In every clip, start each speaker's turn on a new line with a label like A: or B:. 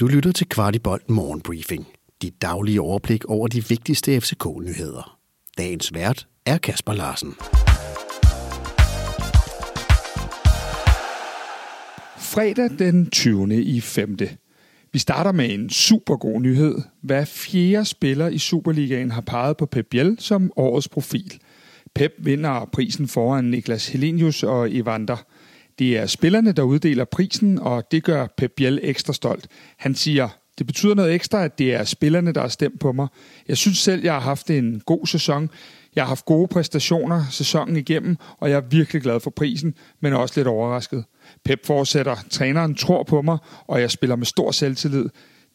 A: Du lytter til Kvartibolt Morgenbriefing. Dit daglige overblik over de vigtigste FCK-nyheder. Dagens vært er Kasper Larsen.
B: Fredag den 20. i 5. Vi starter med en super god nyhed. Hver fjerde spiller i Superligaen har peget på Pep Biel som årets profil. Pep vinder prisen foran Niklas Helenius og Evander. Det er spillerne, der uddeler prisen, og det gør Pep Biel ekstra stolt. Han siger, det betyder noget ekstra, at det er spillerne, der har stemt på mig. Jeg synes selv, jeg har haft en god sæson. Jeg har haft gode præstationer sæsonen igennem, og jeg er virkelig glad for prisen, men også lidt overrasket. Pep fortsætter, træneren tror på mig, og jeg spiller med stor selvtillid.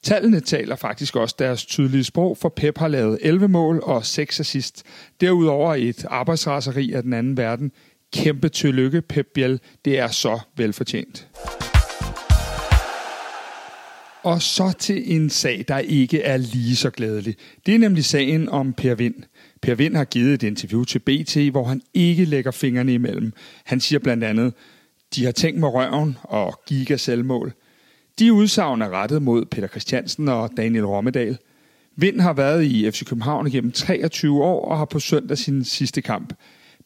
B: Tallene taler faktisk også deres tydelige sprog, for Pep har lavet 11 mål og 6 assist. Derudover et arbejdsraseri af den anden verden. Kæmpe tillykke, Pep Biel. Det er så velfortjent. Og så til en sag, der ikke er lige så glædelig. Det er nemlig sagen om Per Vind. Per Vind har givet et interview til BT, hvor han ikke lægger fingrene imellem. Han siger blandt andet, de har tænkt med røven og giga selvmål. De udsagn er rettet mod Peter Christiansen og Daniel Rommedal. Vind har været i FC København gennem 23 år og har på søndag sin sidste kamp.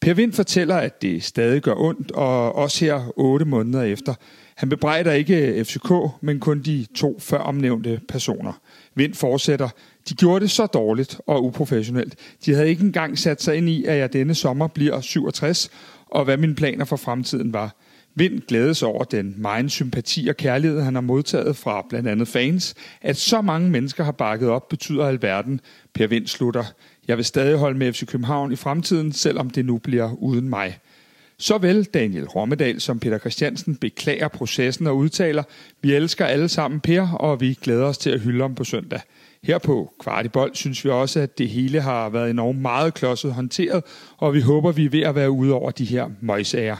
B: Per Vind fortæller, at det stadig gør ondt, og også her 8 måneder efter. Han bebrejder ikke FCK, men kun de to før omnævnte personer. Vind fortsætter. De gjorde det så dårligt og uprofessionelt. De havde ikke engang sat sig ind i, at jeg denne sommer bliver 67, og hvad mine planer for fremtiden var. Vind glædes over den meget sympati og kærlighed, han har modtaget fra blandt andet fans. At så mange mennesker har bakket op, betyder alverden. Per Vind slutter. Jeg vil stadig holde med FC København i fremtiden, selvom det nu bliver uden mig. Såvel Daniel Rommedal som Peter Christiansen beklager processen og udtaler, vi elsker alle sammen Per, og vi glæder os til at hylde ham på søndag. Her på Kvartibold synes vi også, at det hele har været enormt meget klodset håndteret, og vi håber, vi er ved at være ude over de her møjsager.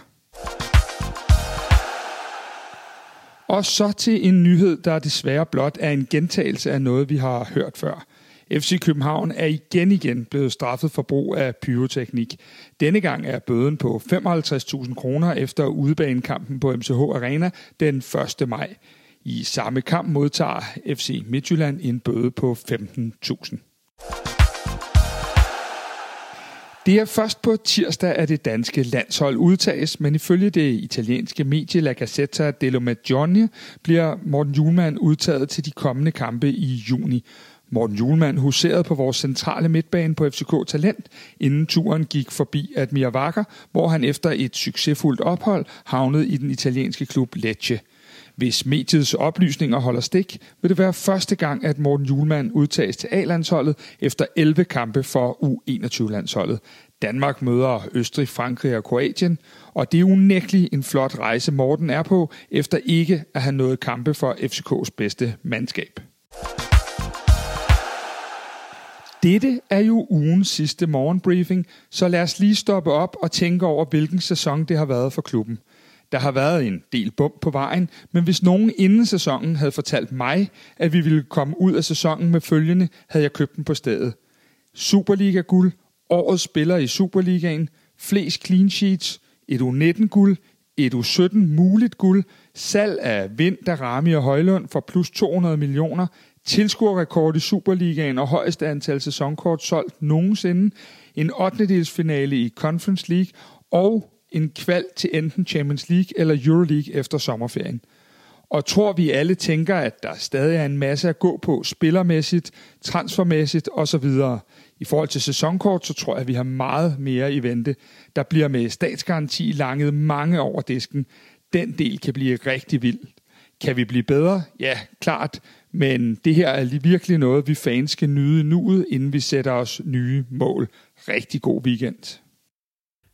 B: Og så til en nyhed, der desværre blot er en gentagelse af noget, vi har hørt før. FC København er igen igen blevet straffet for brug af pyroteknik. Denne gang er bøden på 55.000 kroner efter udebanekampen på MCH Arena den 1. maj. I samme kamp modtager FC Midtjylland en bøde på 15.000. Det er først på tirsdag, at det danske landshold udtages, men ifølge det italienske medie La Gazzetta dello Magione bliver Morten Julemand udtaget til de kommende kampe i juni. Morten Julemand huserede på vores centrale midtbane på FCK Talent, inden turen gik forbi Admir Wacker, hvor han efter et succesfuldt ophold havnede i den italienske klub Lecce. Hvis mediets oplysninger holder stik, vil det være første gang, at Morten Julemand udtages til A-landsholdet efter 11 kampe for U21-landsholdet. Danmark møder Østrig, Frankrig og Kroatien, og det er unægteligt en flot rejse, Morten er på, efter ikke at have nået kampe for FCK's bedste mandskab. Dette er jo ugens sidste morgenbriefing, så lad os lige stoppe op og tænke over, hvilken sæson det har været for klubben. Der har været en del bump på vejen, men hvis nogen inden sæsonen havde fortalt mig, at vi ville komme ud af sæsonen med følgende, havde jeg købt den på stedet. Superliga-guld, årets spiller i Superligaen, flest clean sheets, et U19-guld, et U17 muligt guld, salg af Vind, Darami og Højlund for plus 200 millioner, tilskuerrekord i Superligaen og højeste antal sæsonkort solgt nogensinde, en 8. finale i Conference League og en kval til enten Champions League eller Euroleague efter sommerferien. Og tror vi alle tænker, at der stadig er en masse at gå på spillermæssigt, transfermæssigt osv. I forhold til sæsonkort, så tror jeg, at vi har meget mere i vente. Der bliver med statsgaranti langet mange over disken. Den del kan blive rigtig vild. Kan vi blive bedre? Ja, klart. Men det her er virkelig noget, vi fans skal nyde nuet, inden vi sætter os nye mål. Rigtig god weekend.